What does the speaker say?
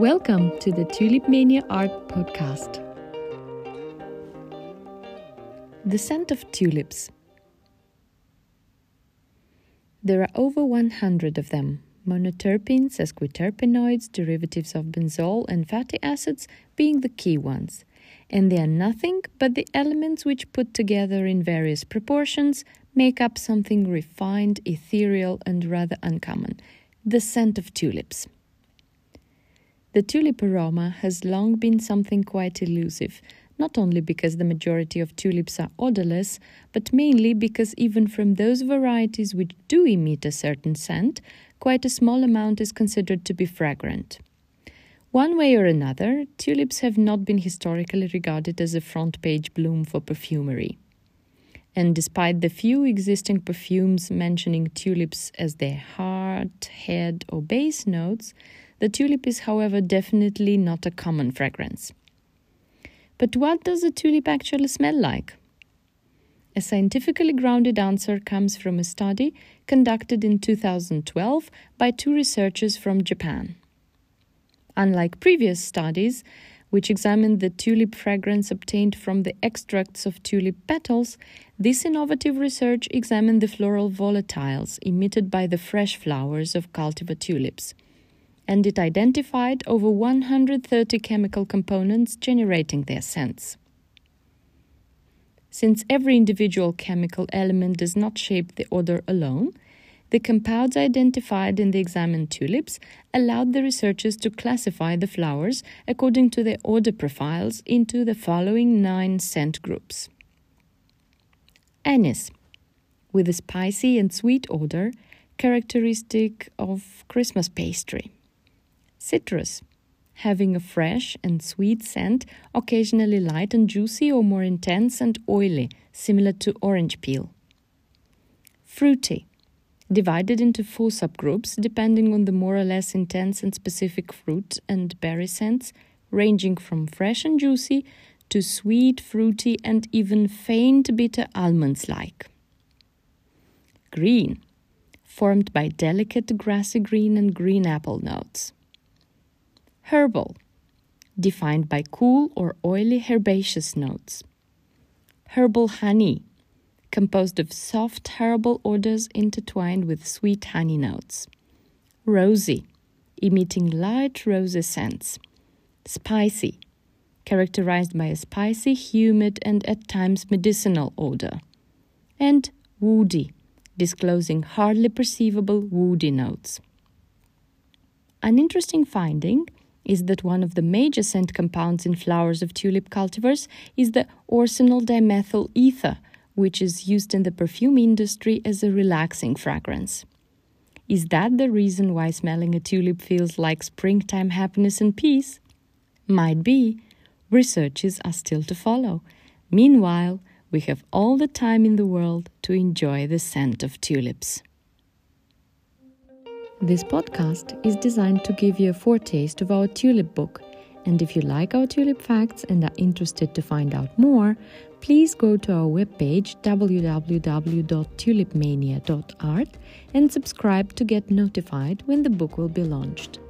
Welcome to the Tulip Mania Art Podcast. The scent of tulips. There are over 100 of them monoterpenes, sesquiterpenoids, derivatives of benzol, and fatty acids being the key ones. And they are nothing but the elements which, put together in various proportions, make up something refined, ethereal, and rather uncommon the scent of tulips. The tulip aroma has long been something quite elusive, not only because the majority of tulips are odorless, but mainly because even from those varieties which do emit a certain scent, quite a small amount is considered to be fragrant. One way or another, tulips have not been historically regarded as a front page bloom for perfumery. And despite the few existing perfumes mentioning tulips as their heart, head, or base notes, the tulip is, however, definitely not a common fragrance. But what does a tulip actually smell like? A scientifically grounded answer comes from a study conducted in 2012 by two researchers from Japan. Unlike previous studies, which examined the tulip fragrance obtained from the extracts of tulip petals, this innovative research examined the floral volatiles emitted by the fresh flowers of cultivar tulips and it identified over 130 chemical components generating their scents. Since every individual chemical element does not shape the odor alone, the compounds identified in the examined tulips allowed the researchers to classify the flowers according to their odor profiles into the following nine scent groups Anise, with a spicy and sweet odor characteristic of Christmas pastry. Citrus, having a fresh and sweet scent, occasionally light and juicy or more intense and oily, similar to orange peel. Fruity, divided into four subgroups depending on the more or less intense and specific fruit and berry scents, ranging from fresh and juicy to sweet, fruity, and even faint bitter almonds like. Green, formed by delicate grassy green and green apple notes. Herbal, defined by cool or oily herbaceous notes. Herbal honey, composed of soft herbal odors intertwined with sweet honey notes. Rosy, emitting light rosy scents. Spicy, characterized by a spicy, humid, and at times medicinal odor. And woody, disclosing hardly perceivable woody notes. An interesting finding is that one of the major scent compounds in flowers of tulip cultivars is the orcinol dimethyl ether, which is used in the perfume industry as a relaxing fragrance. Is that the reason why smelling a tulip feels like springtime happiness and peace? Might be. Researches are still to follow. Meanwhile, we have all the time in the world to enjoy the scent of tulips. This podcast is designed to give you a foretaste of our tulip book. And if you like our tulip facts and are interested to find out more, please go to our webpage www.tulipmania.art and subscribe to get notified when the book will be launched.